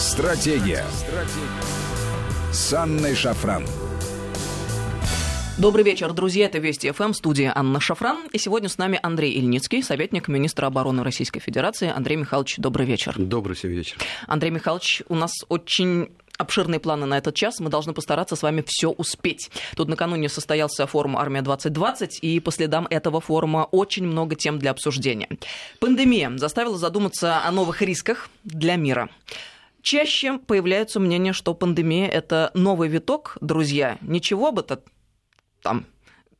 Стратегия. Стратегия. С Анной Шафран. Добрый вечер, друзья. Это Вести ФМ, студия Анна Шафран. И сегодня с нами Андрей Ильницкий, советник министра обороны Российской Федерации. Андрей Михайлович, добрый вечер. Добрый всем вечер. Андрей Михайлович, у нас очень обширные планы на этот час. Мы должны постараться с вами все успеть. Тут накануне состоялся форум «Армия-2020», и по следам этого форума очень много тем для обсуждения. Пандемия заставила задуматься о новых рисках для мира. Чаще появляются мнения, что пандемия – это новый виток, друзья. Ничего бы то там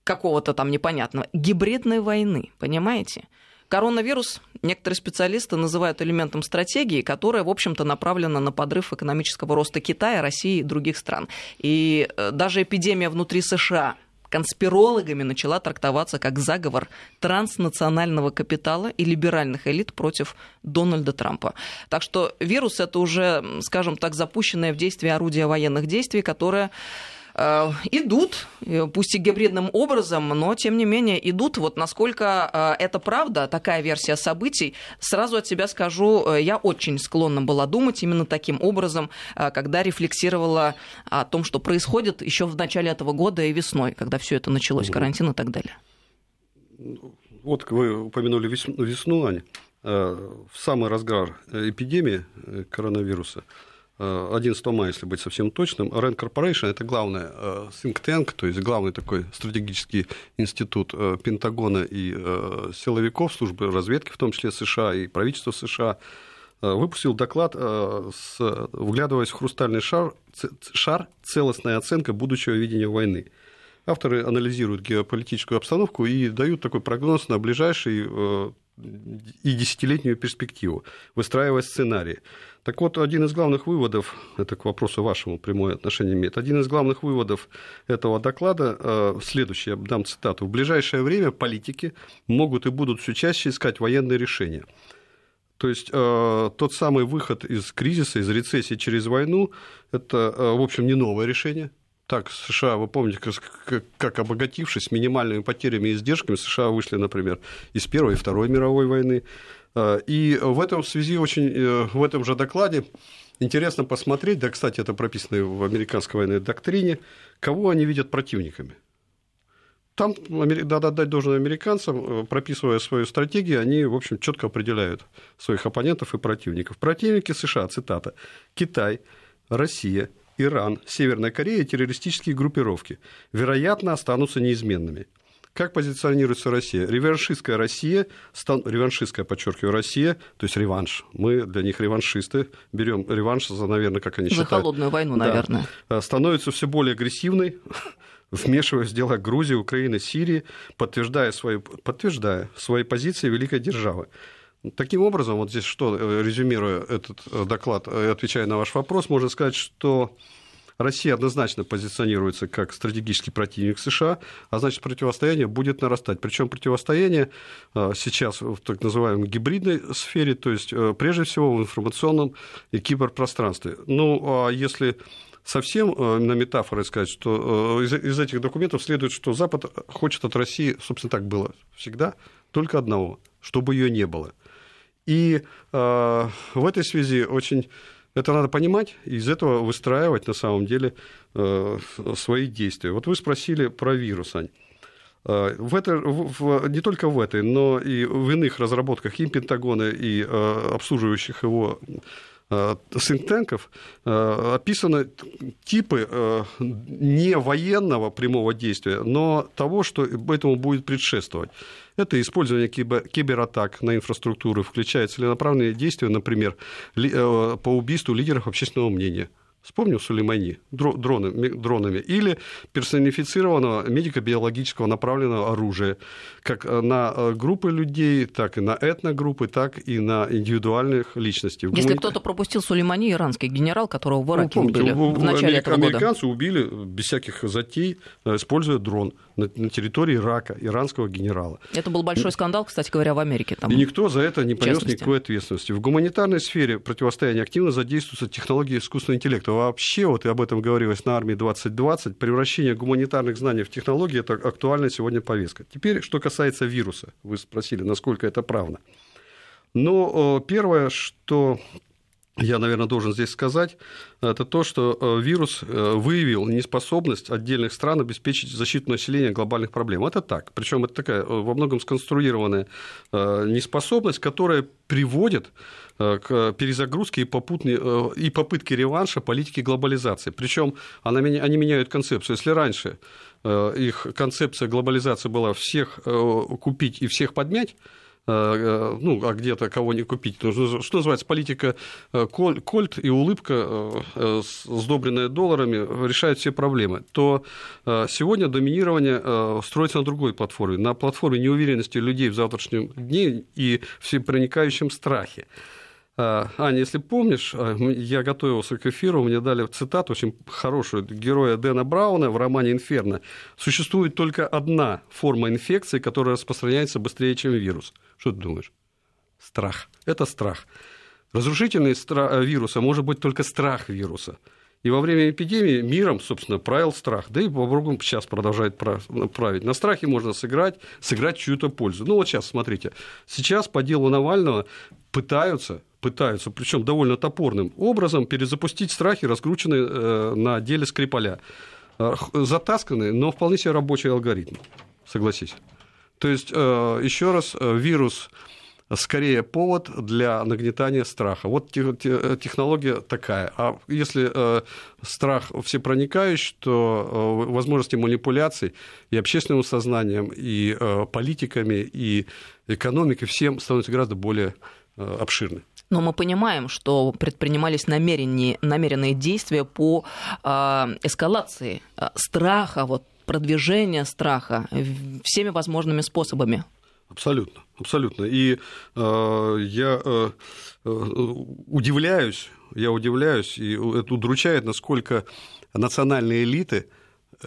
какого-то там непонятного. Гибридной войны, понимаете? Коронавирус некоторые специалисты называют элементом стратегии, которая, в общем-то, направлена на подрыв экономического роста Китая, России и других стран. И э, даже эпидемия внутри США конспирологами начала трактоваться как заговор транснационального капитала и либеральных элит против Дональда Трампа. Так что вирус это уже, скажем так, запущенное в действие орудие военных действий, которое идут, э, пусть и гибридным образом, но тем не менее идут. Вот насколько э, это правда, такая версия событий, сразу от себя скажу, я очень склонна была думать именно таким образом, когда рефлексировала о том, что происходит еще в начале этого года и весной, когда все это началось, карантин и так далее. Вот вы упомянули весну, весну Аня. В самый разгар эпидемии коронавируса 11 мая, если быть совсем точным, Rand Corporation – это главный э, think tank, то есть главный такой стратегический институт э, Пентагона и э, силовиков службы разведки, в том числе США и правительства США, выпустил доклад, вглядываясь в хрустальный шар, шар «Целостная оценка будущего видения войны». Авторы анализируют геополитическую обстановку и дают такой прогноз на ближайший и десятилетнюю перспективу, выстраивая сценарии. Так вот, один из главных выводов, это к вопросу вашему прямое отношение имеет, один из главных выводов этого доклада э, следующий, я дам цитату. «В ближайшее время политики могут и будут все чаще искать военные решения». То есть э, тот самый выход из кризиса, из рецессии через войну, это, э, в общем, не новое решение. Так, США, вы помните, как, как обогатившись минимальными потерями и издержками, США вышли, например, из Первой и Второй мировой войны. Э, и в этом связи очень, э, в этом же докладе интересно посмотреть, да, кстати, это прописано в американской военной доктрине, кого они видят противниками. Там надо отдать должное американцам, э, прописывая свою стратегию, они, в общем, четко определяют своих оппонентов и противников. Противники США, цитата, Китай, Россия, Иран, Северная Корея, террористические группировки, вероятно, останутся неизменными – как позиционируется Россия? Реваншистская Россия, стан... реваншистская, подчеркиваю, Россия, то есть реванш. Мы для них реваншисты, берем реванш за, наверное, как они за считают. За холодную войну, да. наверное. Э, становится все более агрессивной, вмешиваясь в дела Грузии, Украины, Сирии, подтверждая свои, подтверждая свои позиции великой державы. Таким образом, вот здесь что, э, резюмируя этот э, доклад, отвечая на ваш вопрос, можно сказать, что Россия однозначно позиционируется как стратегический противник США, а значит, противостояние будет нарастать. Причем противостояние а, сейчас в так называемой гибридной сфере, то есть э, прежде всего в информационном и киберпространстве. Ну, а если совсем э, на метафоры сказать, что э, из, из этих документов следует, что Запад хочет от России, собственно, так было всегда, только одного, чтобы ее не было. И э, в этой связи очень это надо понимать, и из этого выстраивать на самом деле э, свои действия. Вот вы спросили про вирус, Ань. Э, в это, в, не только в этой, но и в иных разработках и Пентагона, и э, обслуживающих его синктенков описаны типы не военного прямого действия, но того, что этому будет предшествовать. Это использование кибератак на инфраструктуру, включая целенаправленные действия, например, э, по убийству лидеров общественного мнения – Вспомнил Сулеймани дроны, дронами. Или персонифицированного медико-биологического направленного оружия, как э, на э, группы людей, так и на этногруппы, так и на индивидуальных личностей. Если Гумани... кто-то пропустил Сулеймани, иранский генерал, которого в Ираке ну, убили в, в начале этого года. Американцы убили без всяких затей, э, используя дрон на, на территории Ирака, иранского генерала. Это был большой скандал, кстати говоря, в Америке. Там, и никто за это не понес никакой ответственности. В гуманитарной сфере противостояния активно задействуются технологии искусственного интеллекта что вообще, вот и об этом говорилось на армии 2020, превращение гуманитарных знаний в технологии – это актуальная сегодня повестка. Теперь, что касается вируса, вы спросили, насколько это правда. Но первое, что я, наверное, должен здесь сказать, это то, что э, вирус э, выявил неспособность отдельных стран обеспечить защиту населения глобальных проблем. Это так. Причем это такая во многом сконструированная неспособность, которая приводит к перезагрузке и, попутной, и попытке реванша политики глобализации. Причем они меняют концепцию. Если раньше их концепция глобализации была всех купить и всех подмять, Э, э, ну, а где-то кого не купить. Что называется, политика э, кольт и улыбка, сдобренная долларами, решает все проблемы. То сегодня доминирование строится на другой платформе, на платформе неуверенности людей в завтрашнем дне и всепроникающем страхе. Аня, если помнишь, я готовился к эфиру, мне дали цитату очень хорошую героя Дэна Брауна в романе «Инферно». Существует только одна форма инфекции, которая распространяется быстрее, чем вирус – что ты думаешь? Страх. Это страх. Разрушительный страх э, вируса может быть только страх вируса. И во время эпидемии миром, собственно, правил страх. Да и по-другому сейчас продолжает править. На страхе можно сыграть, сыграть чью-то пользу. Ну вот сейчас, смотрите. Сейчас по делу Навального пытаются, пытаются, причем довольно топорным образом, перезапустить страхи, раскрученные э, на деле Скрипаля. Э, затасканный, но вполне себе рабочий алгоритм. Согласись. То есть, э, еще раз, вирус скорее повод для нагнетания страха. Вот технология такая. А если страх всепроникающий, то возможности манипуляций и общественным сознанием, и политиками, и экономикой всем становятся гораздо более обширны. Но мы понимаем, что предпринимались намеренные, намеренные действия по э, эскалации э, страха, вот продвижения страха всеми возможными способами. Абсолютно, абсолютно. И э, я э, удивляюсь, я удивляюсь, и это удручает, насколько национальные элиты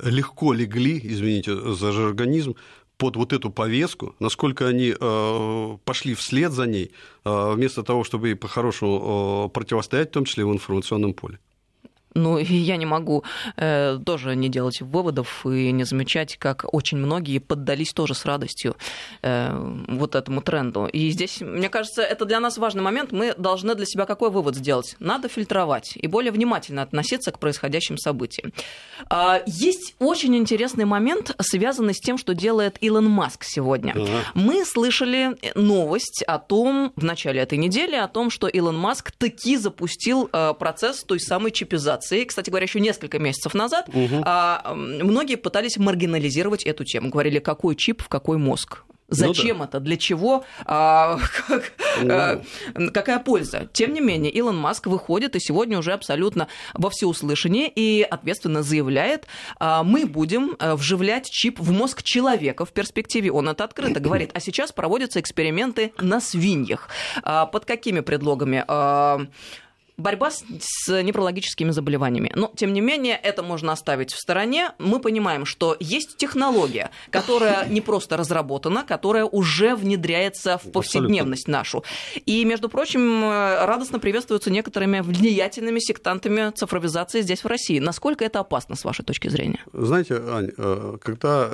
легко легли, извините за жаргонизм, под вот эту повестку, насколько они э, пошли вслед за ней, э, вместо того, чтобы ей по-хорошему э, противостоять, в том числе в информационном поле. Ну, и я не могу э, тоже не делать выводов и не замечать, как очень многие поддались тоже с радостью э, вот этому тренду. И здесь, мне кажется, это для нас важный момент. Мы должны для себя какой вывод сделать? Надо фильтровать и более внимательно относиться к происходящим событиям. Э, есть очень интересный момент, связанный с тем, что делает Илон Маск сегодня. Uh-huh. Мы слышали новость о том, в начале этой недели, о том, что Илон Маск таки запустил э, процесс той самой чипизации миграции, кстати говоря, еще несколько месяцев назад, угу. многие пытались маргинализировать эту тему. Говорили, какой чип в какой мозг. Зачем ну, да. это? Для чего? А, как, ну. а, какая польза? Тем не менее, Илон Маск выходит и сегодня уже абсолютно во всеуслышание и ответственно заявляет, а, мы будем э, вживлять чип в мозг человека в перспективе. Он это открыто говорит. А сейчас проводятся эксперименты на свиньях. А, под какими предлогами? А, борьба с, с неврологическими заболеваниями. Но, тем не менее, это можно оставить в стороне. Мы понимаем, что есть технология, которая не просто разработана, которая уже внедряется в повседневность нашу. И, между прочим, радостно приветствуются некоторыми влиятельными сектантами цифровизации здесь, в России. Насколько это опасно, с вашей точки зрения? Знаете, Ань, э, когда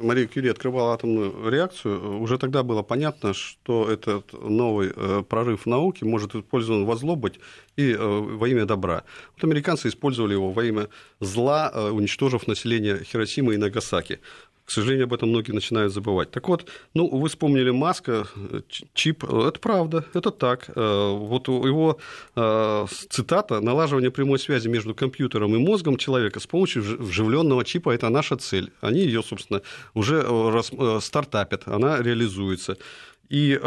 Мария Кюри открывала атомную реакцию, уже тогда было понятно, что этот новый э, прорыв науки может использован во зло быть и э, во имя добра. Вот американцы использовали его во имя зла, э, уничтожив население Хиросимы и Нагасаки. К сожалению, об этом многие начинают забывать. Так вот, ну, вы вспомнили Маска, чип. Это правда, это так. Э, вот его цитата «Налаживание прямой связи между компьютером и мозгом человека с помощью вживленного чипа – это наша цель». Они ее, собственно, уже стартапят, она реализуется. И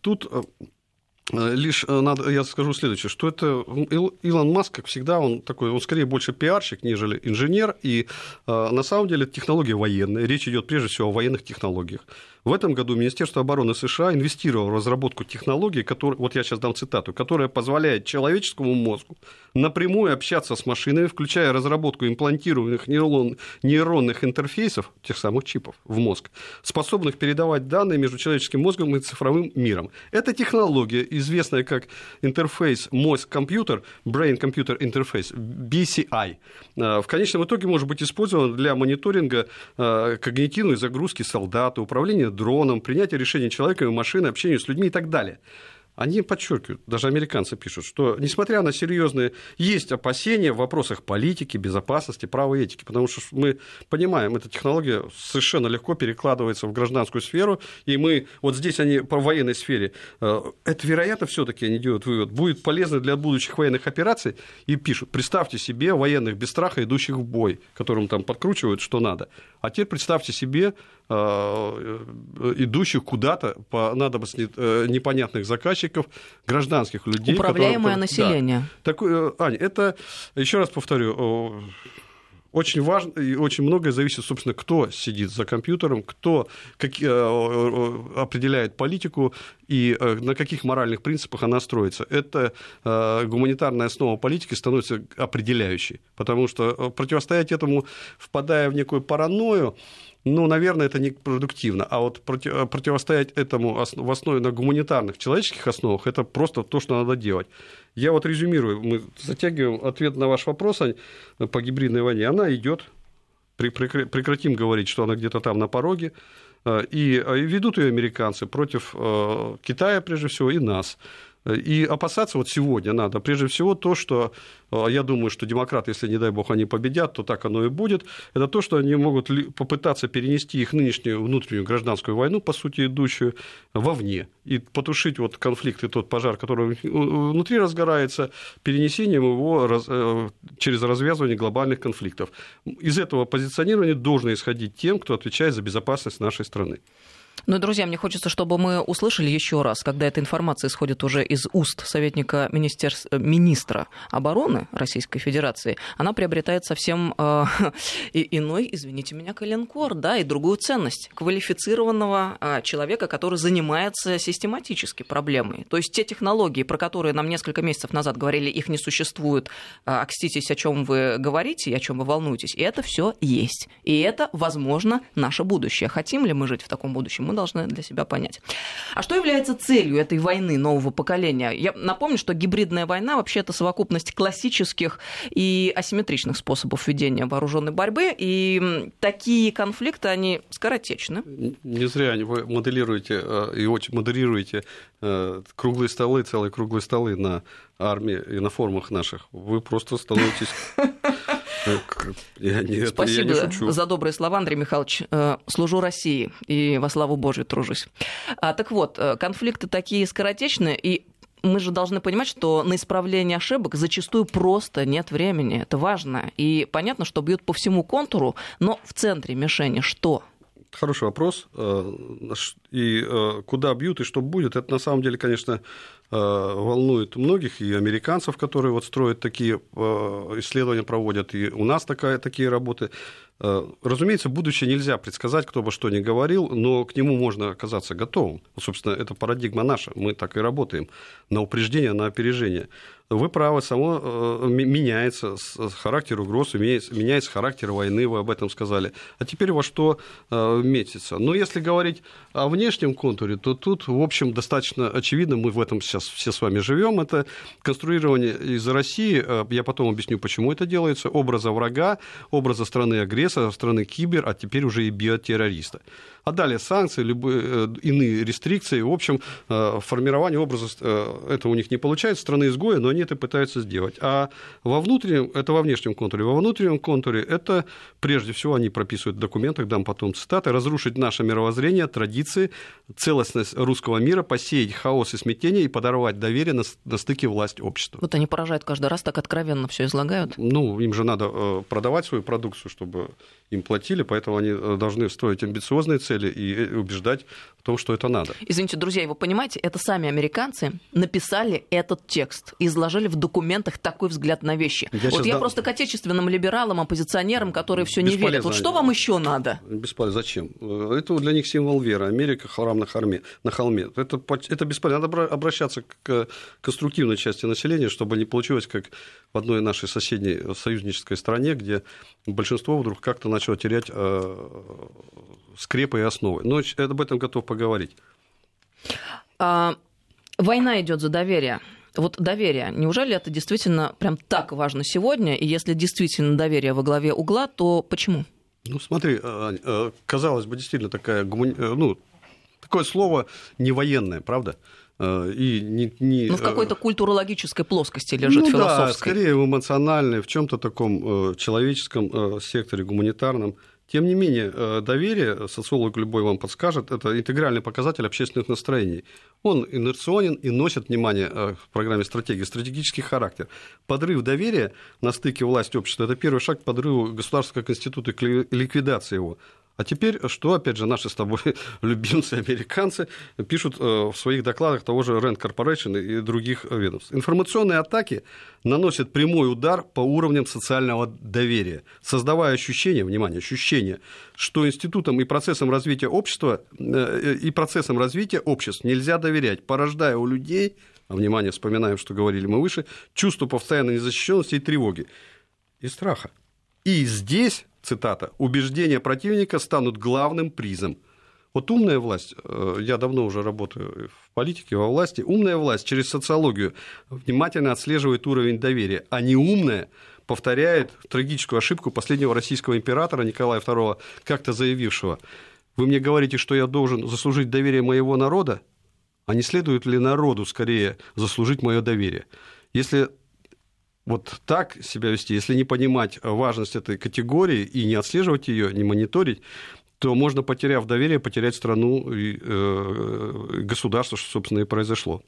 тут Э, лишь э, надо, я скажу следующее, что это Илон Маск, как всегда, он такой, он скорее больше пиарщик, нежели инженер, и э, на самом деле технология военная, речь идет прежде всего о военных технологиях. В этом году Министерство обороны США инвестировало в разработку технологии, которые, вот я сейчас дам цитату, которая позволяет человеческому мозгу напрямую общаться с машинами, включая разработку имплантированных нейрон, нейронных интерфейсов, тех самых чипов в мозг, способных передавать данные между человеческим мозгом и цифровым миром. Эта технология, известная как интерфейс мозг-компьютер, Brain Computer Interface, BCI, э, в конечном итоге может быть использована для мониторинга э, когнитивной загрузки солдата, управления дроном, принятие решений человеком и машины, общение с людьми и так далее. они подчеркивают, даже американцы пишут, что несмотря на серьезные, есть опасения в вопросах политики, безопасности, права и этики, потому что мы понимаем, эта технология совершенно легко перекладывается в гражданскую сферу, и мы, вот здесь они по военной сфере, э, это, вероятно, все таки они делают вывод, будет полезно для будущих военных операций, и пишут, представьте себе военных без страха, идущих в бой, которым там подкручивают, что надо. А теперь представьте себе идущих куда-то по надобности э, непонятных заказчиков, гражданских людей. Управляемое которые, население. Да. Такое, Аня, это, еще раз повторю, очень важно и очень многое зависит, собственно, кто сидит за компьютером, кто как, определяет политику и на каких моральных принципах она строится. Это гуманитарная основа политики становится определяющей, потому что противостоять этому, впадая в некую паранойю, ну, наверное, это не продуктивно. А вот против, противостоять этому в основе на гуманитарных, человеческих основах, это просто то, что надо делать. Я вот резюмирую, мы затягиваем ответ на ваш вопрос по гибридной войне. Она идет, прекратим говорить, что она где-то там на пороге, э, и ведут ее американцы против э, Китая, прежде всего, и нас. И опасаться вот сегодня надо, прежде всего, то, что а я думаю, что демократы, если, не дай бог, они победят, то так оно и будет, это то, что они могут попытаться перенести их нынешнюю внутреннюю гражданскую войну, по сути, идущую, вовне, и потушить вот конфликт и тот пожар, который внутри разгорается, перенесением его э, через развязывание глобальных конфликтов. Из этого позиционирования должно исходить тем, кто отвечает за безопасность нашей страны. Ну, друзья, мне хочется, чтобы мы услышали еще раз, когда эта информация исходит уже из уст советника министерств... Э, министра обороны Российской Федерации, она приобретает совсем э, иной, извините меня, коленкор, да, и другую ценность квалифицированного э, человека, который занимается систематически проблемой. То есть те технологии, про которые нам несколько месяцев назад говорили, их не существует, э, окститесь, о чем вы говорите и о чем вы волнуетесь, и это все есть. И это, возможно, наше будущее. Хотим ли мы жить в таком будущем? мы должны для себя понять. А что является целью этой войны нового поколения? Я напомню, что гибридная война вообще это совокупность классических и асимметричных способов ведения вооруженной борьбы, и такие конфликты, они скоротечны. Не зря вы моделируете э, и очень модерируете э, круглые столы, целые круглые столы на армии и на форумах наших. Вы просто становитесь Я не, Спасибо я не шучу. за добрые слова, Андрей Михайлович. Э, служу России и во славу Божию тружусь. А, так вот, э, конфликты такие скоротечные, и мы же должны понимать, что на исправление ошибок зачастую просто нет времени. Это важно. И понятно, что бьют по всему контуру, но в центре мишени что? Хороший вопрос. Э, и куда бьют и что будет, это на самом деле, конечно, Э, волнует многих, и американцев, которые вот строят такие э, исследования, проводят, и у нас такая, такие работы. Э, разумеется, будущее нельзя предсказать, кто бы что ни говорил, но к нему можно оказаться готовым. Собственно, это парадигма наша, мы так и работаем, на упреждение, на опережение. Вы правы, само э, меняется характер угроз, меняется характер войны, вы об этом сказали. А теперь во что э, метится? Но если говорить о внешнем контуре, то тут, в общем, достаточно очевидно, мы в этом сейчас все с вами живем, это конструирование из России, э, я потом объясню, почему это делается, образа врага, образа страны-агрессора, страны кибер, а теперь уже и биотеррориста а далее санкции, любые э, иные рестрикции. В общем, э, формирование образа э, это у них не получается, страны изгоя, но они это пытаются сделать. А во внутреннем, это во внешнем контуре, во внутреннем контуре это прежде всего они прописывают в документах, дам потом цитаты, разрушить наше мировоззрение, традиции, целостность русского мира, посеять хаос и смятение и подорвать доверие на, на стыке власть общества. Вот они поражают каждый раз, так откровенно все излагают. Ну, им же надо продавать свою продукцию, чтобы им платили, поэтому они должны строить амбициозные цели, и э, убеждать в том, что это надо. Извините, друзья, вы понимаете, это сами американцы написали этот текст, изложили в документах такой взгляд на вещи. Я вот я да... просто к отечественным либералам, оппозиционерам, которые все не верят. Вот что вам еще надо? Бесполезно. Зачем? Это для них символ веры. Америка храм на холме. На холме. Это, это бесполезно. Надо обращаться к конструктивной части населения, чтобы не получилось, как в одной нашей соседней союзнической стране, где большинство вдруг как-то начало терять э, скрепы и основы. Но об этом готов поговорить. А, война идет за доверие. Вот доверие, неужели это действительно прям так важно сегодня? И если действительно доверие во главе угла, то почему? Ну, смотри, э, э, казалось бы, действительно такая, э, ну, такое слово не военное, правда? И не, не... Ну, в какой-то культурологической плоскости лежит ну, философской. Да, скорее в эмоциональной, в чем-то таком человеческом секторе, гуманитарном. Тем не менее, э, доверие, социолог любой вам подскажет, это интегральный показатель общественных настроений. Он инерционен и носит, внимание, э, в программе стратегии, стратегический характер. Подрыв доверия на стыке власти и общества – это первый шаг к подрыву государства как института к ликвидации его. А теперь, что, опять же, наши с тобой любимцы американцы пишут э, в своих докладах того же Rand Corporation и других ведомств. Информационные атаки наносят прямой удар по уровням социального доверия, создавая ощущение, внимание, ощущение, что институтам и процессам развития общества э, и процессам развития обществ нельзя доверять, порождая у людей, а внимание, вспоминаем, что говорили мы выше, чувство постоянной незащищенности и тревоги, и страха. И здесь цитата, убеждения противника станут главным призом. Вот умная власть, э, я давно уже работаю в политике, во власти, умная власть через социологию внимательно отслеживает уровень доверия, а не умная повторяет трагическую ошибку последнего российского императора Николая II, как-то заявившего, вы мне говорите, что я должен заслужить доверие моего народа, а не следует ли народу скорее заслужить мое доверие? Если вот так себя вести, если не понимать важность этой категории и не отслеживать ее, не мониторить, то можно, потеряв доверие, потерять страну и э, государство, что, собственно, и произошло.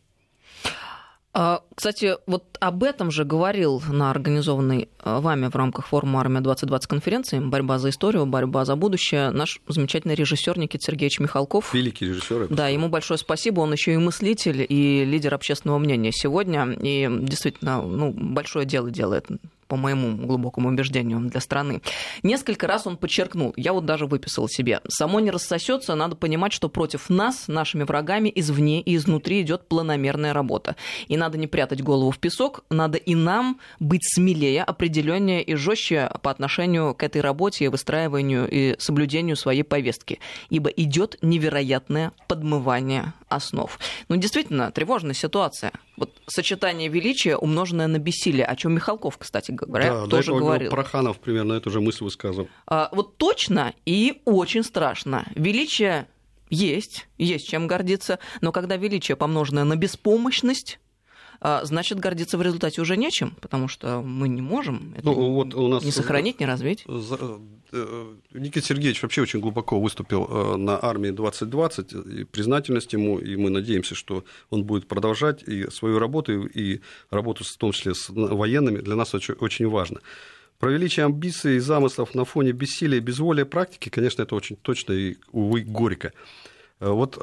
А, кстати, вот об этом же говорил на организованной а, вами в рамках форума «Армия-2020» конференции «Борьба за историю, борьба за будущее» наш замечательный режиссер Никита Сергеевич Михалков. Великий режиссер. Да, ему большое спасибо. Он еще и мыслитель, и лидер общественного мнения сегодня. И действительно, ну, большое дело делает по моему глубокому убеждению, для страны. Несколько раз он подчеркнул, я вот даже выписал себе, само не рассосется, надо понимать, что против нас, нашими врагами, извне и изнутри идет планомерная работа. И надо не прятать голову в песок, надо и нам быть смелее, определеннее и жестче по отношению к этой работе и выстраиванию и соблюдению своей повестки. Ибо идет невероятное подмывание основ. Ну, действительно, тревожная ситуация. Вот сочетание величия, умноженное на бессилие, о чем Михалков, кстати говоря, да, тоже говорил. Проханов примерно эту же мысль высказывал. А, вот точно и очень страшно. Величие есть, есть чем гордиться, но когда величие помноженное на беспомощность, значит, гордиться в результате уже нечем, потому что мы не можем это ну, вот у нас... не сохранить, не развить. Э, Никита Сергеевич вообще очень глубоко выступил э, на армии 2020, и признательность ему, и мы надеемся, что он будет продолжать и свою работу, и работу в том числе с военными, для нас очень, очень важно. Про величие амбиций и замыслов на фоне бессилия и безволия практики, конечно, это очень точно и, увы, горько. Э, вот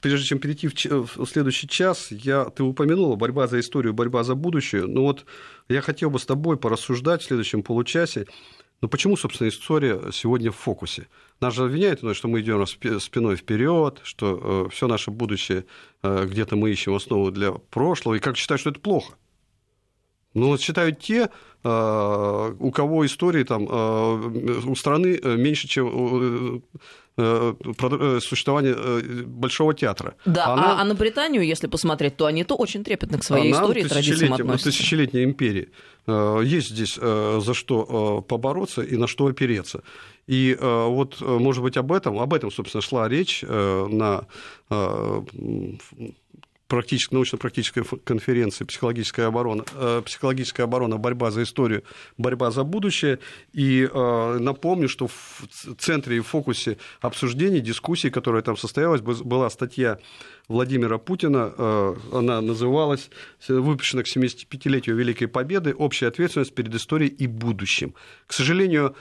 прежде чем перейти в следующий час, я, ты упомянула борьба за историю, борьба за будущее. Ну вот я хотел бы с тобой порассуждать в следующем получасе но ну, почему, собственно, история сегодня в фокусе? Нас же обвиняют, что мы идем спиной вперед, что э, все наше будущее э, где-то мы ищем основу для прошлого, и как считают, что это плохо. Ну, вот считают те, э, у кого истории там у страны меньше, чем Э, э, существования э, Большого театра. Да, она, а, а на Британию, если посмотреть, то они то очень трепетно к своей истории и традициям относятся. тысячелетней империи. Есть здесь за что побороться и на что опереться. И вот, может быть, об этом, об этом, собственно, шла речь на практически, научно-практической конференции «Психологическая оборона», э, «Психологическая оборона. Борьба за историю, борьба за будущее». И э, напомню, что в центре и фокусе обсуждений, дискуссий, которая там состоялась, была статья Владимира Путина. Э, она называлась «Выпущена к 75-летию Великой Победы. Общая ответственность перед историей и будущим». К сожалению,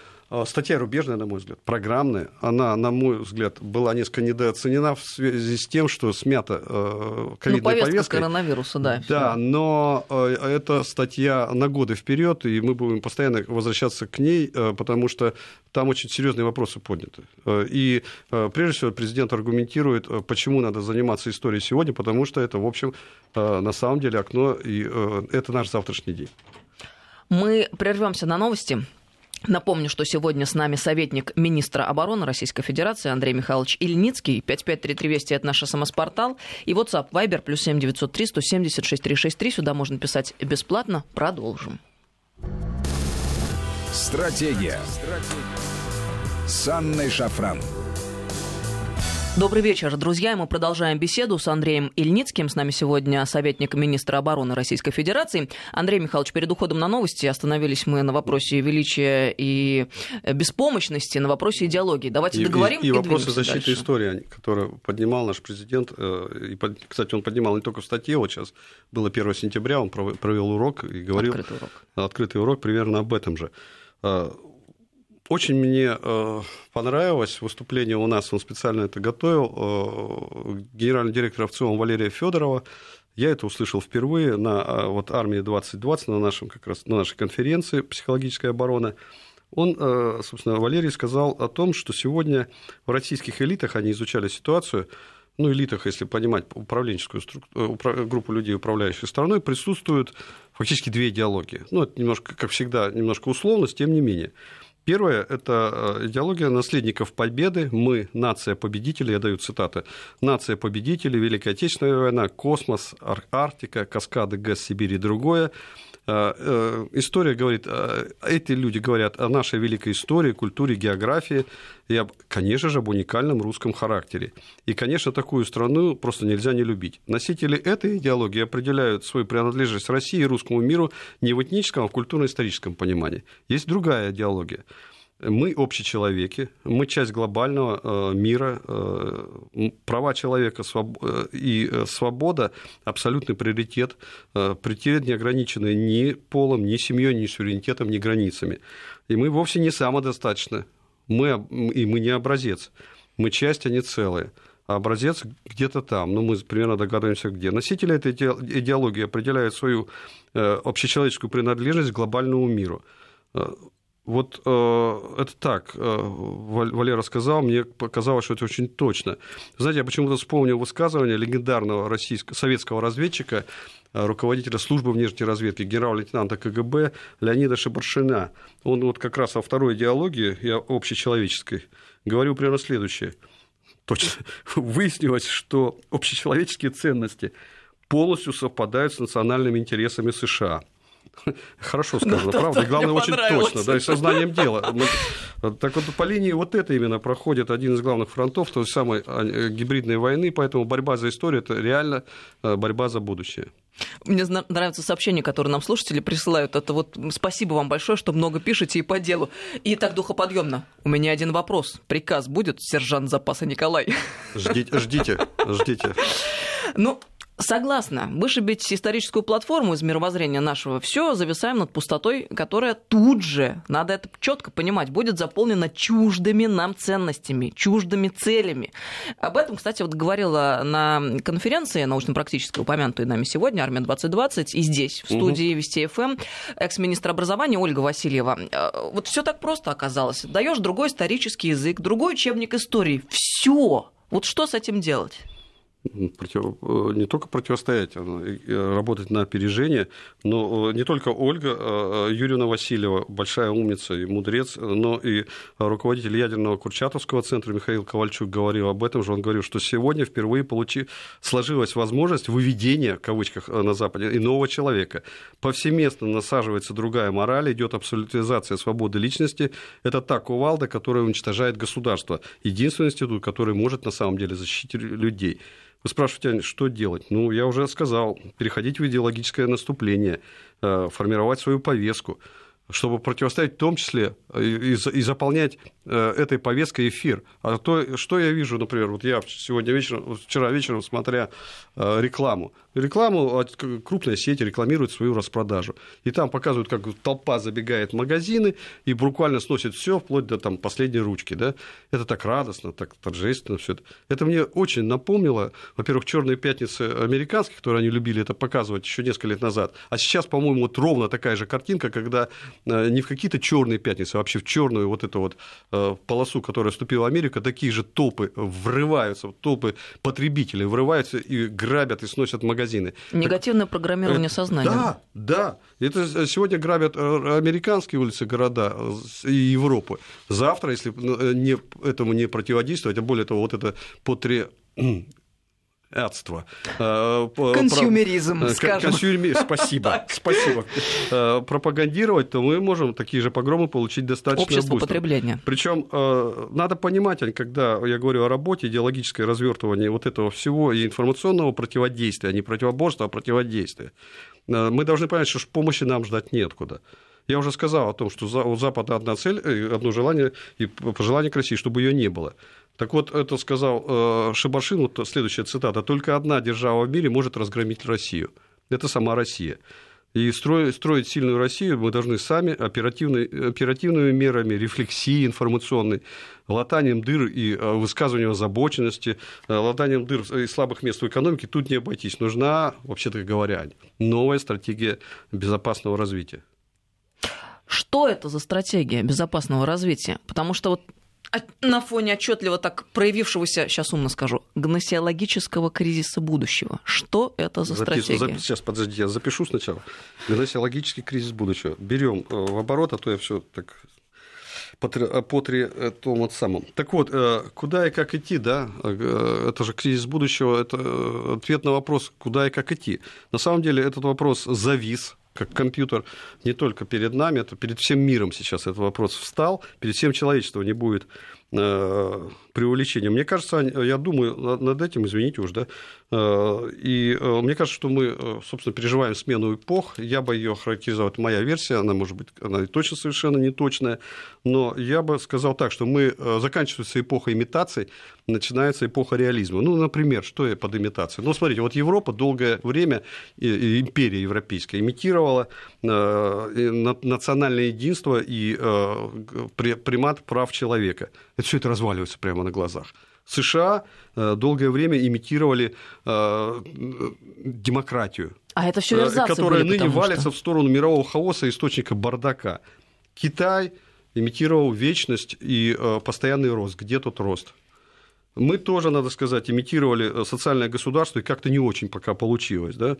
статья рубежная, на мой взгляд, программная. Она, на мой взгляд, была несколько недооценена в связи с тем, что смята э, ковидная ну, повестка повесткой. коронавируса, да. Да, всё. но э, эта статья на годы вперед, и мы будем постоянно возвращаться к ней, э, потому что там очень серьезные вопросы подняты. И прежде всего президент аргументирует, почему надо заниматься историей сегодня, потому что это, в общем, на самом деле окно, и это наш завтрашний день. Мы прервемся на новости. Напомню, что сегодня с нами советник министра обороны Российской Федерации Андрей Михайлович Ильницкий. 5533 Вести – это наш СМС-портал. И WhatsApp Viber плюс 7903 176 363. Сюда можно писать бесплатно. Продолжим. Стратегия. Стратегия. С Анной Шафран. Добрый вечер, друзья. Мы продолжаем беседу с Андреем Ильницким. С нами сегодня советник министра обороны Российской Федерации. Андрей Михайлович, перед уходом на новости остановились мы на вопросе величия и беспомощности, на вопросе идеологии. Давайте и, договорим и, и, и вопросы защиты дальше. истории, которые поднимал наш президент. Э, и, кстати, он поднимал не только в статье, вот сейчас было 1 сентября, он провел урок и говорил... Открытый урок. Открытый урок примерно об этом же э, очень мне э, понравилось выступление у нас, он специально это готовил, э, генеральный директор ВЦИОМ Валерия Федорова. Я это услышал впервые на э, вот, армии 2020, на, нашем, как раз, на нашей конференции «Психологическая оборона». Он, собственно, Валерий сказал о том, что сегодня в российских элитах они изучали ситуацию, ну, элитах, если понимать управленческую структуру, группу людей, управляющих страной, присутствуют фактически две идеологии. Ну, это немножко, как всегда, немножко условность, тем не менее. Первое – это э, идеология наследников победы. Мы – нация победителей, я даю цитаты. Нация победителей, Великая Отечественная война, космос, Арктика, каскады ГЭС, Сибирь и другое. Э, э, история говорит, э, эти люди говорят о нашей великой истории, культуре, географии и, конечно же, об уникальном русском характере. И, конечно, такую страну просто нельзя не любить. Носители этой идеологии определяют свою принадлежность России и русскому миру не в этническом, а в культурно-историческом понимании. Есть другая идеология – мы общечеловеки, мы часть глобального э, мира, э, права человека э, и свобода – абсолютный приоритет, приоритет не ограниченный ни полом, ни семьей, ни суверенитетом, ни границами. И мы вовсе не самодостаточны, мы, и мы не образец, мы часть, а не целые. А образец где-то там, ну, мы примерно догадываемся, где. Носители этой идеологии определяют свою общечеловеческую принадлежность к глобальному миру вот э, это так, э, Валера сказал, мне показалось, что это очень точно. Знаете, я почему-то вспомнил высказывание легендарного российского, советского разведчика, э, руководителя службы внешней разведки, генерал-лейтенанта КГБ Леонида Шабаршина. Он вот как раз во второй идеологии, и общечеловеческой, говорил примерно следующее. Точно. Выяснилось, что общечеловеческие ценности полностью совпадают с национальными интересами США – Хорошо сказано, ну, правда. И главное, очень точно, да, и сознанием дела. Так вот, по линии вот это именно проходит один из главных фронтов той самой а, э, гибридной войны, поэтому борьба за историю – это реально э, борьба за будущее. Мне нравятся сообщения, которые нам слушатели присылают. Это вот спасибо вам большое, что много пишете и по делу. И так духоподъемно. У меня один вопрос. Приказ будет, сержант запаса Николай? Ждите, ждите, ждите. Ну, Согласна. Вышибить историческую платформу из мировоззрения нашего, все зависаем над пустотой, которая тут же, надо это четко понимать, будет заполнена чуждыми нам ценностями, чуждыми целями. Об этом, кстати, вот говорила на конференции научно-практической, упомянутой нами сегодня, «Армия-2020», и здесь, в студии угу. Вести ФМ, экс-министр образования Ольга Васильева. Э, вот все так просто оказалось. Даешь другой исторический язык, другой учебник истории. Все. Вот что с этим делать? Против, э, не только противостоять, а э, работать на опережение, но э, не только Ольга Юрьевна Васильева, большая умница и мудрец, но и руководитель ядерного Курчатовского центра Михаил Ковальчук говорил об этом же. Он говорил, что сегодня впервые получи... сложилась возможность выведения, в кавычках, на Западе, иного человека. Повсеместно насаживается другая мораль, идет абсолютизация свободы личности. Это та кувалда, которая уничтожает государство. Единственный институт, который может на самом деле защитить людей. Вы спрашиваете, что делать? Ну, я уже сказал, переходить в идеологическое наступление, э, формировать свою повестку, чтобы противостоять в том числе э, и, и заполнять э, этой повесткой эфир. А то, что я вижу, например, вот я сегодня вечером, вчера вечером, смотря рекламу, рекламу крупная сеть рекламирует свою распродажу. И там показывают, как толпа забегает в магазины и буквально сносит все вплоть до там, последней ручки. Да? Это так радостно, так торжественно все это. Это мне очень напомнило, во-первых, черные пятницы американских, которые они любили это показывать еще несколько лет назад. А сейчас, по-моему, вот ровно такая же картинка, когда э, не в какие-то черные пятницы, а вообще в черную вот эту вот э, полосу, которая вступила Америка, такие же толпы врываются, толпы потребителей врываются и грабят и сносят магазины. Негативное так, программирование сознания. Да, да. Это сегодня грабят э, американские улицы города и Европы. Завтра, если не, этому не противодействовать, а более того, вот это потре адство. Консюмеризм, Про... скажем. Консюмеризм, спасибо, спасибо. Пропагандировать, то мы можем такие же погромы получить достаточно Общество быстро. потребления. Причем надо понимать, когда я говорю о работе, идеологическое развертывание вот этого всего и информационного противодействия, а не противоборства, а противодействия. Мы должны понять, что помощи нам ждать неоткуда. Я уже сказал о том, что у Запада одна цель, э, одно желание и пожелание к России, чтобы ее не было. Так вот, это сказал э, Шабашин, вот следующая цитата, «Только одна держава в мире может разгромить Россию. Это сама Россия». И строить, сильную Россию мы должны сами оперативной, оперативными мерами, рефлексией информационной, латанием дыр и э, высказыванием озабоченности, латанием дыр и слабых мест в экономике тут не обойтись. Нужна, вообще-то говоря, новая стратегия безопасного развития. Что это за стратегия безопасного развития? Потому что вот на фоне отчетливо так проявившегося, сейчас умно скажу, гносеологического кризиса будущего. Что это за стратегия? Запис, сейчас, подожди, я запишу сначала. Гносеологический кризис будущего. Берем э, в оборот, а то я все так по, по том вот самом. Так вот, э, куда и как идти, да, э, это же кризис будущего, это ответ на вопрос, куда и как идти. На самом деле этот вопрос завис как компьютер не только перед нами, это перед всем миром сейчас этот вопрос встал, перед всем человечеством не будет э, преувеличения. Мне кажется, я думаю над этим, извините уж, да, э, и э, мне кажется, что мы, собственно, переживаем смену эпох, я бы ее характеризовал, это моя версия, она может быть, она точно совершенно не точная, но я бы сказал так, что мы заканчивается эпоха имитаций, начинается эпоха реализма. Ну, например, что под имитацией? Ну, смотрите, вот Европа долгое время, империя европейская, имитировала национальное единство и примат прав человека. Это все это разваливается прямо на глазах. США э, долгое время имитировали э, демократию, а это все э, которая были, ныне валится что... в сторону мирового хаоса, источника бардака. Китай имитировал вечность и постоянный рост. Где тут рост? Мы тоже, надо сказать, имитировали социальное государство, и как-то не очень пока получилось. Да?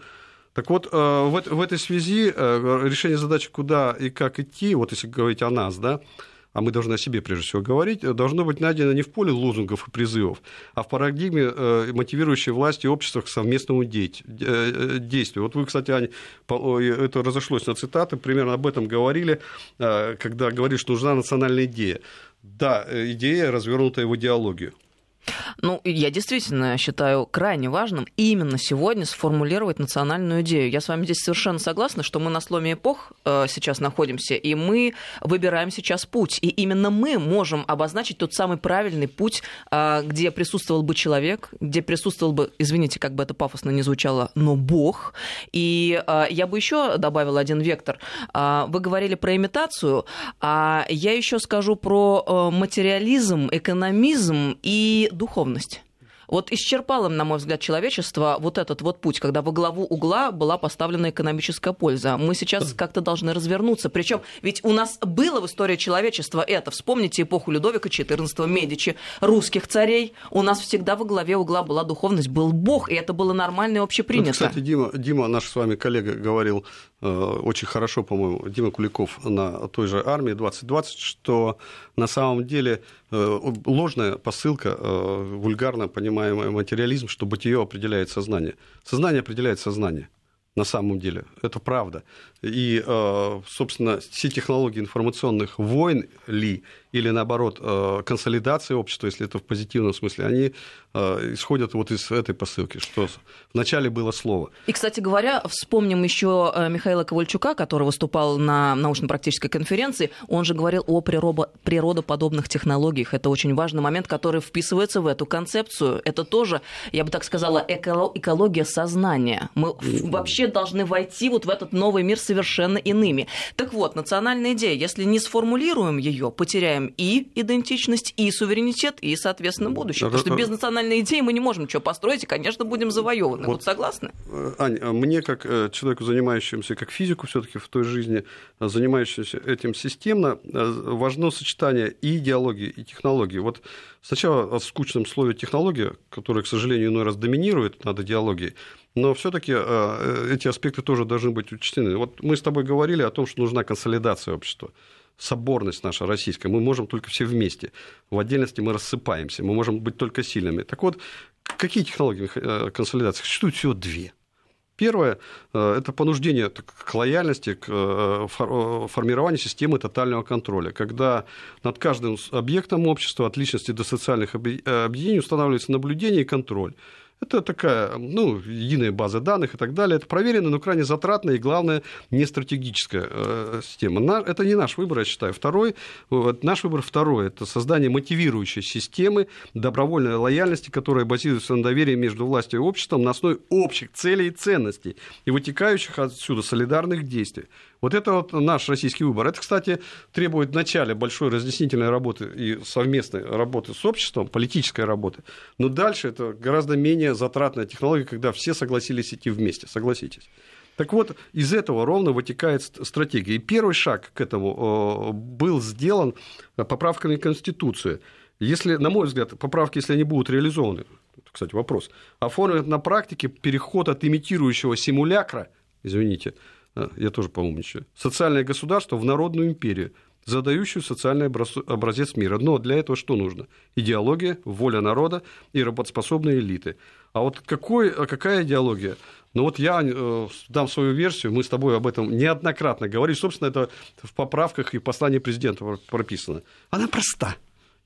Так вот, в этой связи решение задачи, куда и как идти, вот если говорить о нас, да, а мы должны о себе прежде всего говорить, должно быть найдено не в поле лозунгов и призывов, а в парадигме э, мотивирующей власти общества к совместному э, действию. Вот вы, кстати, Аня, это разошлось на цитаты, примерно об этом говорили, э, когда говорили, что нужна национальная идея. Да, идея, развернутая в идеологию. Ну, я действительно считаю крайне важным именно сегодня сформулировать национальную идею. Я с вами здесь совершенно согласна, что мы на сломе эпох э, сейчас находимся, и мы выбираем сейчас путь. И именно мы можем обозначить тот самый правильный путь, э, где присутствовал бы человек, где присутствовал бы, извините, как бы это пафосно не звучало, но Бог. И э, я бы еще добавила один вектор. Вы говорили про имитацию, а я еще скажу про материализм, экономизм и духовность. Вот исчерпал им, на мой взгляд, человечество вот этот вот путь, когда во главу угла была поставлена экономическая польза. Мы сейчас как-то должны развернуться. Причем ведь у нас было в истории человечества это. Вспомните эпоху Людовика XIV, Медичи, русских царей. У нас всегда во главе угла была духовность, был Бог, и это было нормально и общепринято. Вот, кстати, Дима, Дима, наш с вами коллега, говорил э, очень хорошо, по-моему, Дима Куликов на той же армии 2020, что на самом деле э, ложная посылка, э, вульгарно понимаемый материализм, что бытие определяет сознание. Сознание определяет сознание на самом деле. Это правда. И, э, собственно, все технологии информационных войн ли, или наоборот, э, консолидации общества, если это в позитивном смысле, они э, исходят вот из этой посылки, что вначале было слово. И, кстати говоря, вспомним еще Михаила Ковальчука, который выступал на научно-практической конференции. Он же говорил о природоподобных технологиях. Это очень важный момент, который вписывается в эту концепцию. Это тоже, я бы так сказала, экология сознания. Мы вообще должны войти вот в этот новый мир совершенно иными. Так вот, национальная идея, если не сформулируем ее, потеряем и идентичность, и суверенитет, и, соответственно, будущее. Потому что без национальной идеи мы не можем ничего построить, и, конечно, будем завоеваны. Вот, вот согласны? Э, Ань, а мне, как э, человеку, занимающемуся, как физику все-таки в той жизни, э, занимающемуся этим системно, важно сочетание и идеологии, и технологии. Вот сначала о скучном слове технология, которое, к сожалению, иной раз доминирует над идеологией, но все-таки эти аспекты тоже должны быть учтены. Вот мы с тобой говорили о том, что нужна консолидация общества соборность наша российская, мы можем только все вместе. В отдельности мы рассыпаемся, мы можем быть только сильными. Так вот, какие технологии консолидации? Существует всего две. Первое – это понуждение к лояльности, к формированию системы тотального контроля, когда над каждым объектом общества, от личности до социальных объединений устанавливается наблюдение и контроль. Это такая, ну, единая база данных и так далее. Это проверенная, но крайне затратная и, главное, не стратегическая э, система. Это не наш выбор, я считаю. Второй, вот, наш выбор второй – это создание мотивирующей системы добровольной лояльности, которая базируется на доверии между властью и обществом на основе общих целей и ценностей и вытекающих отсюда солидарных действий. Вот это вот наш российский выбор. Это, кстати, требует вначале большой разъяснительной работы и совместной работы с обществом, политической работы. Но дальше это гораздо менее затратная технология, когда все согласились идти вместе, согласитесь. Так вот, из этого ровно вытекает стратегия. И первый шаг к этому был сделан поправками в Конституцию. Если, на мой взгляд, поправки, если они будут реализованы, кстати, вопрос, оформят на практике переход от имитирующего симулякра, извините, а, я тоже поумничаю, социальное государство в народную империю, задающую социальный образец мира. Но для этого что нужно? Идеология, воля народа и работоспособные элиты. А вот какой, а какая идеология? Ну вот я э, дам свою версию, мы с тобой об этом неоднократно говорили, собственно, это в поправках и послании президента прописано. Она проста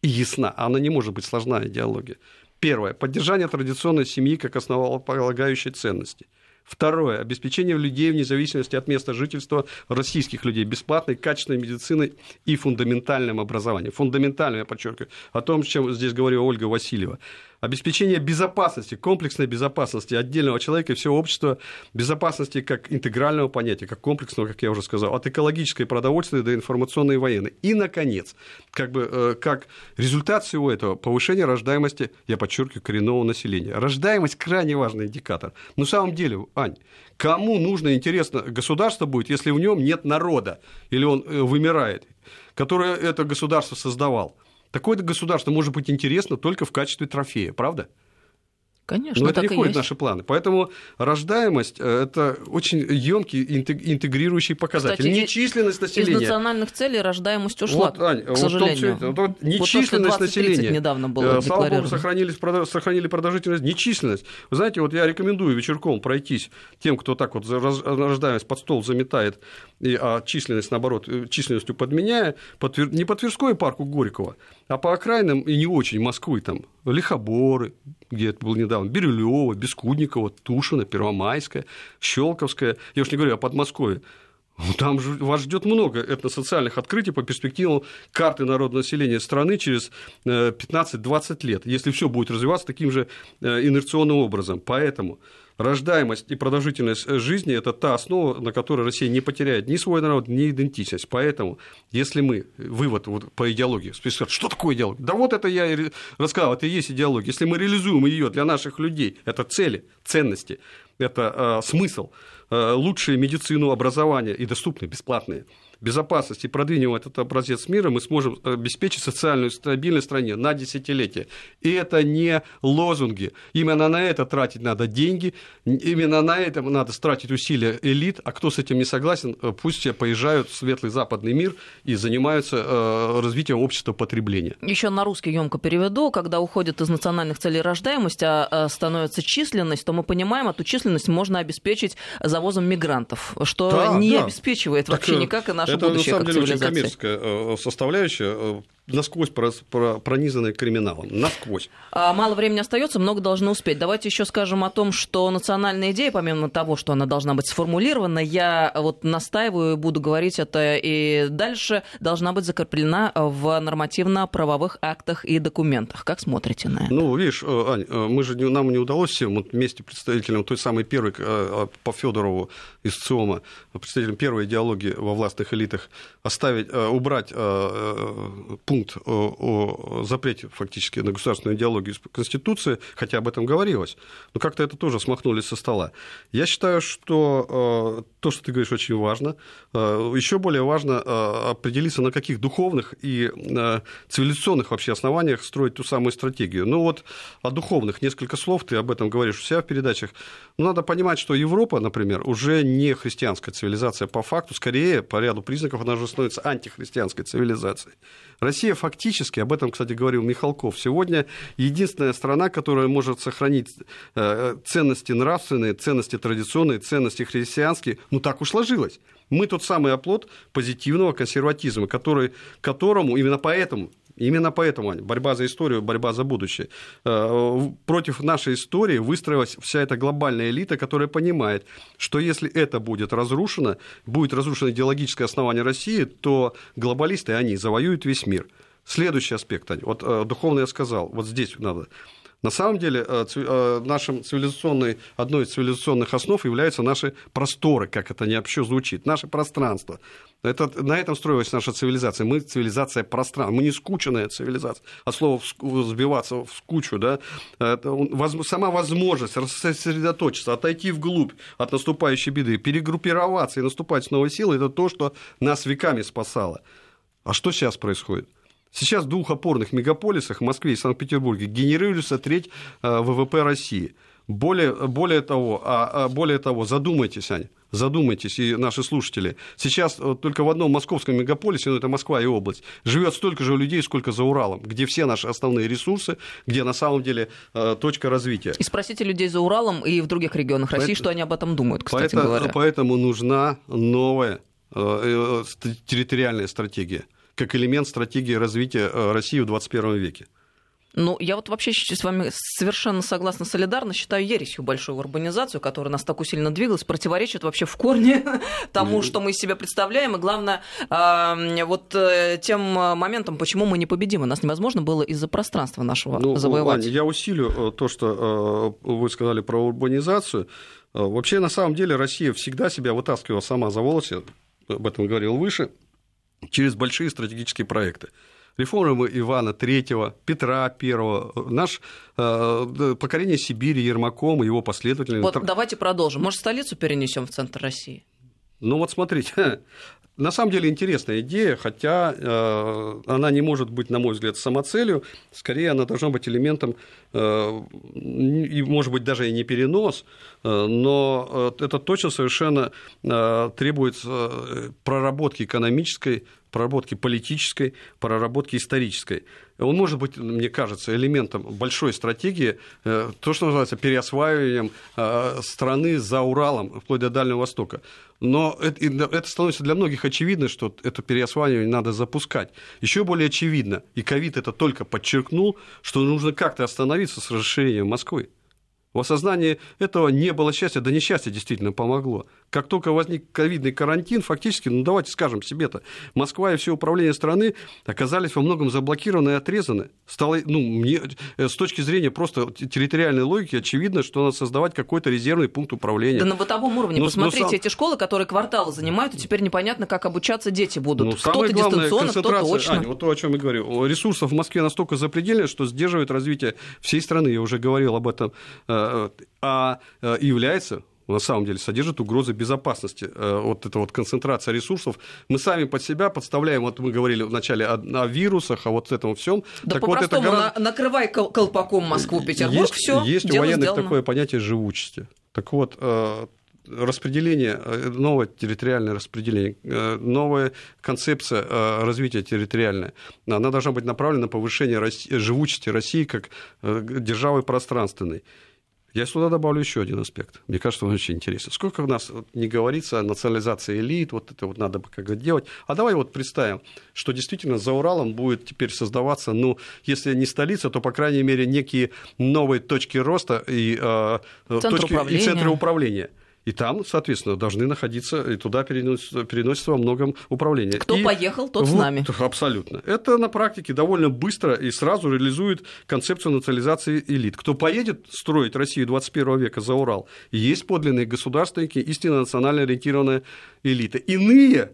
и ясна, она не может быть сложная идеология. Первое. Поддержание традиционной семьи как основополагающей ценности – Второе. Обеспечение людей вне зависимости от места жительства российских людей бесплатной, качественной медициной и фундаментальным образованием. Фундаментальным, я подчеркиваю, о том, чем здесь говорила Ольга Васильева обеспечение безопасности, комплексной безопасности отдельного человека и всего общества, безопасности как интегрального понятия, как комплексного, как я уже сказал, от экологической продовольствия до информационной военной. И, наконец, как, бы, э, как результат всего этого повышение рождаемости, я подчеркиваю, коренного населения. Рождаемость крайне важный индикатор. На самом деле, Ань, кому нужно, интересно, государство будет, если в нем нет народа или он э, вымирает, которое это государство создавал? Такое государство может быть интересно только в качестве трофея, правда? Конечно, Но это не входит в наши планы. Поэтому рождаемость э, – это очень емкий интегрирующий показатель. Кстати, не численность населения. Из национальных целей рождаемость ушла, вот, Ань, к сожалению. Вот, вот, не вот численность то, населения. недавно было э, Слава богу, сохранили, сохранили продолжительность, не численность. Вы знаете, вот я рекомендую вечерком пройтись тем, кто так вот рождаемость под стол заметает, а численность, наоборот, э, численностью подменяя, по, не по Тверской парку Горького, а по окраинам и не очень Москвы, там, Лихоборы, где это было недавно, Бирюлево, Бескудникова, Тушина, Первомайская, Щелковская, я уж не говорю о Подмосковье. Там же вас ждет много этносоциальных открытий по перспективам карты народного населения страны через 15-20 э, лет, если все будет развиваться таким же э, инерционным образом. Поэтому рождаемость и продолжительность жизни – это та основа, на которой Россия не потеряет ни свой народ, ни идентичность. Поэтому, если мы, вывод вот по идеологии, спрашивают, что такое идеология? Да вот это я и рассказал, это и есть идеология. Если мы реализуем ее для наших людей, это цели, ценности, это э, смысл, э, лучшую медицину, образование и доступные, бесплатные – безопасности и продвинем этот образец мира, мы сможем обеспечить социальную стабильность стране на десятилетия. И это не лозунги. Именно на это тратить надо деньги, именно на это надо тратить усилия элит, а кто с этим не согласен, э, пусть все поезжают в светлый западный мир и занимаются э, развитием общества потребления. Еще на русский емко переведу, когда уходят из национальных целей рождаемость, а становится численность, то мы понимаем, эту численность можно обеспечить завозом мигрантов, что да, не да. обеспечивает так, вообще никак и наш это на самом деле очень коммерческая э, составляющая. Насквозь пронизанные криминалом. Насквозь. А, мало времени остается, много должны успеть. Давайте еще скажем о том, что национальная идея, помимо того, что она должна быть сформулирована, я вот настаиваю и буду говорить это и дальше, должна быть закреплена в нормативно-правовых актах и документах. Как смотрите на это? Ну, видишь, э, Ань, э, мы же, нам не удалось всем вот вместе представителям той самой первой э, по Федорову из ЦИОМа, представителям первой идеологии во властных элитах оставить, убрать пункт о, запрете фактически на государственную идеологию из Конституции, хотя об этом говорилось, но как-то это тоже смахнули со стола. Я считаю, что э, то, что ты говоришь, очень важно. Э, Еще более важно э, определиться, на каких духовных и цивилизационных вообще основаниях строить ту самую стратегию. Ну вот о духовных несколько слов, ты об этом говоришь у себя в передачах. Но надо понимать, что Европа, например, уже не христианская цивилизация по факту, скорее, по ряду признаков, она уже становится антихристианской цивилизацией. Россия Россия фактически, об этом, кстати, говорил Михалков, сегодня единственная страна, которая может сохранить э, ценности нравственные, ценности традиционные, ценности христианские. Ну, так уж сложилось. Мы тот самый оплот позитивного консерватизма, который, которому именно поэтому Именно поэтому борьба за историю, борьба за будущее. Э, против нашей истории выстроилась вся эта глобальная элита, которая понимает, что если это будет разрушено, будет разрушено идеологическое основание России, то глобалисты, они завоюют весь мир. Следующий аспект, вот э, духовно я сказал, вот здесь надо на самом деле, э, э, нашим цивилизационной, одной из цивилизационных основ являются наши просторы, как это не вообще звучит, наше пространство. Это, на этом строилась наша цивилизация. Мы цивилизация пространства. Мы не скученная цивилизация. А слово сбиваться в скучу, да, это, сама возможность сосредоточиться, отойти вглубь от наступающей беды, перегруппироваться и наступать с новой силой, это то, что нас веками спасало. А что сейчас происходит? Сейчас в двух опорных мегаполисах, Москве и Санкт-Петербурге, генерируется треть э, ВВП России. Более, более, того, а, а, более того, задумайтесь, Аня, задумайтесь, и наши слушатели. Сейчас э, только в одном московском мегаполисе, ну это Москва и область, живет столько же людей, сколько за Уралом, где все наши основные ресурсы, где на самом деле э, точка развития. И спросите людей за Уралом и в других регионах России, поэтому, что они об этом думают, кстати поэтому, говоря. Поэтому нужна новая территориальная стратегия как элемент стратегии развития э, России в 21 веке. Ну, я вот вообще с вами совершенно согласна, солидарно считаю ересью большую урбанизацию, которая нас так усиленно двигалась, противоречит вообще в корне тому, что мы из себя представляем, и главное, вот э, тем моментом, почему мы непобедимы. Нас невозможно было из-за пространства нашего ну, завоевать. Аня, я усилю э, то, что вы сказали про урбанизацию. Вообще, на самом деле, Россия всегда себя вытаскивала сама за волосы, об этом говорил выше, через большие стратегические проекты. Реформы Ивана III, Петра I, наш э, покорение Сибири Ермаком и его последователи. Вот давайте продолжим. Может, столицу перенесем в центр России? Ну вот смотрите, на самом деле интересная идея, хотя э, она не может быть, на мой взгляд, самоцелью, скорее она должна быть элементом, э, и, может быть, даже и не перенос, э, но э, это точно совершенно э, требует э, проработки экономической, проработки политической, проработки исторической. Он может быть, мне кажется, элементом большой стратегии, э, то, что называется переосваиванием э, страны за Уралом, вплоть до Дальнего Востока. Но это, становится для многих очевидно, что это переосваивание надо запускать. Еще более очевидно, и ковид это только подчеркнул, что нужно как-то остановиться с расширением Москвы. В осознании этого не было счастья, да несчастье действительно помогло. Как только возник ковидный карантин, фактически, ну давайте скажем себе-то, Москва и все управление страны оказались во многом заблокированы и отрезаны. Стало, ну, мне, э, с точки зрения просто территориальной логики очевидно, что надо создавать какой-то резервный пункт управления. Да на бытовом уровне. Но, Посмотрите, но сам... эти школы, которые кварталы занимают, и теперь непонятно, как обучаться дети будут. Ну, кто-то дистанционно, кто-то очно. Аня, вот то, о чем я говорю. Ресурсов в Москве настолько запредельно, что сдерживает развитие всей страны. Я уже говорил об этом э, а э, является на самом деле содержит угрозы безопасности. Э, вот эта вот концентрация ресурсов. Мы сами под себя подставляем, вот мы говорили вначале о, о вирусах, о вот этом всем. Да так вот это гораздо... на, накрывай колпаком Москву, Петербург, есть, все. Есть у военных сделано. такое понятие живучести. Так вот, распределение, новое территориальное распределение, новая концепция развития территориальная, она должна быть направлена на повышение живучести России как державы пространственной. Я сюда добавлю еще один аспект. Мне кажется, он очень интересен. Сколько у нас не говорится о национализации элит, вот это вот надо бы как-то делать. А давай вот представим, что действительно за Уралом будет теперь создаваться, ну, если не столица, то, по крайней мере, некие новые точки роста и, э, точки, и центры управления. И там, соответственно, должны находиться, и туда переносится, переносится во многом управление. Кто и поехал, тот вот, с нами. Абсолютно. Это на практике довольно быстро и сразу реализует концепцию национализации элит. Кто поедет строить Россию 21 века за Урал, есть подлинные государственники, истинно национально ориентированная элита. Иные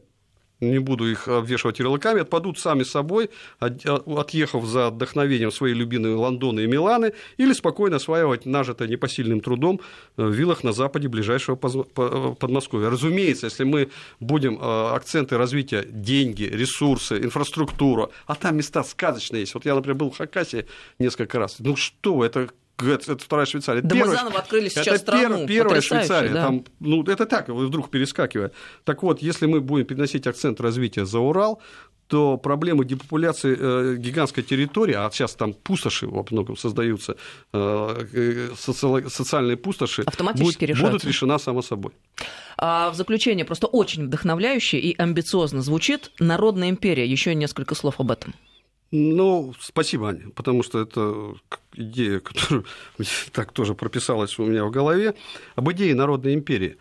не буду их обвешивать ярлыками, отпадут сами собой, отъехав за отдохновением в свои любимые Лондоны и Миланы, или спокойно осваивать нажитое непосильным трудом в виллах на западе ближайшего Подмосковья. Разумеется, если мы будем э, акценты развития деньги, ресурсы, инфраструктура, а там места сказочные есть. Вот я, например, был в Хакасии несколько раз. Ну что, это это вторая Швейцария. Да первая, мы заново открыли сейчас это страну. первая Швейцария. Да. Там, ну, это так, вдруг перескакивая. Так вот, если мы будем переносить акцент развития за Урал, то проблемы депопуляции э, гигантской территории, а сейчас там пустоши во многом создаются, э, э социальные пустоши, Автоматически будут, будут решена само собой. А в заключение просто очень вдохновляюще и амбициозно звучит «Народная империя». Еще несколько слов об этом. Ну, спасибо, Аня, потому что это идея, которая так тоже прописалась у меня в голове, об идее народной империи.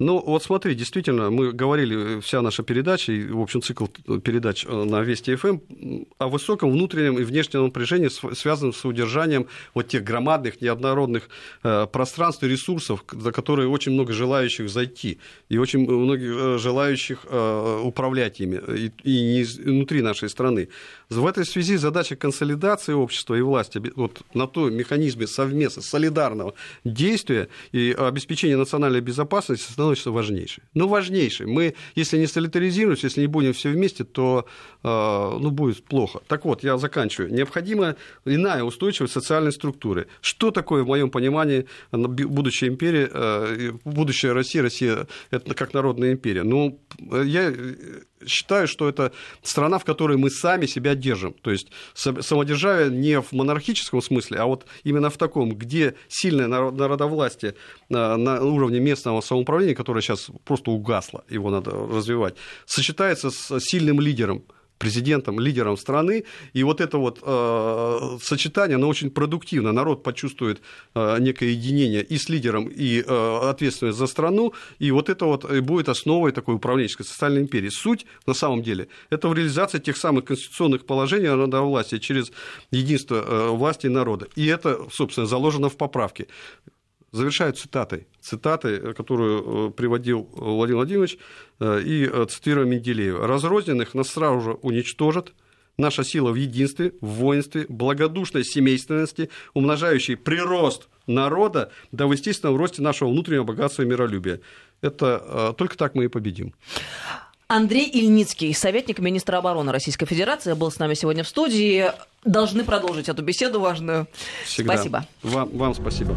Ну, вот смотри, действительно, мы говорили, вся наша передача, и, в общем, цикл передач э, на Вести ФМ о высоком внутреннем и внешнем напряжении, связанном с удержанием вот тех громадных, неоднородных э, пространств и ресурсов, за которые очень много желающих зайти, и очень много э, желающих управлять ими, и, и внутри нашей страны. В этой связи задача консолидации общества и власти вот на том механизме совместно, солидарного действия и обеспечения национальной безопасности становится важнейшей. Ну, важнейшей. Мы, если не солидаризируемся, если не будем все вместе, то э, ну, будет плохо. Так вот, я заканчиваю. Необходима иная устойчивость социальной структуры. Что такое, в моем понимании, будущая империя, э, будущая Россия, Россия это как народная империя? Ну, я считаю, что это страна, в которой мы сами себя держим. То есть самодержавие не в монархическом смысле, а вот именно в таком, где сильное народовластие э, на уровне местного самоуправления, которое сейчас просто угасло, его надо развивать, сочетается с сильным лидером президентом, лидером страны. И вот это вот э, сочетание, оно очень продуктивно. Народ почувствует э, некое единение и с лидером, и э, ответственность за страну. И вот это вот будет основой такой управленческой социальной империи. Суть, на самом деле, это в реализации тех самых конституционных положений народовластия через единство э, власти и народа. И это, собственно, заложено в поправке. Завершаю цитатой. Цитатой, которую э, приводил Владимир Владимирович, э, и э, цитирую Менделеева. «Разрозненных нас сразу же уничтожат, наша сила в единстве, в воинстве, благодушной семейственности, умножающей прирост народа, да в естественном росте нашего внутреннего богатства и миролюбия. Это только так мы и победим. Андрей Ильницкий, советник министра обороны Российской Федерации, был с нами сегодня в студии. Должны продолжить эту беседу важную. Всегда. Спасибо. Вам, вам спасибо.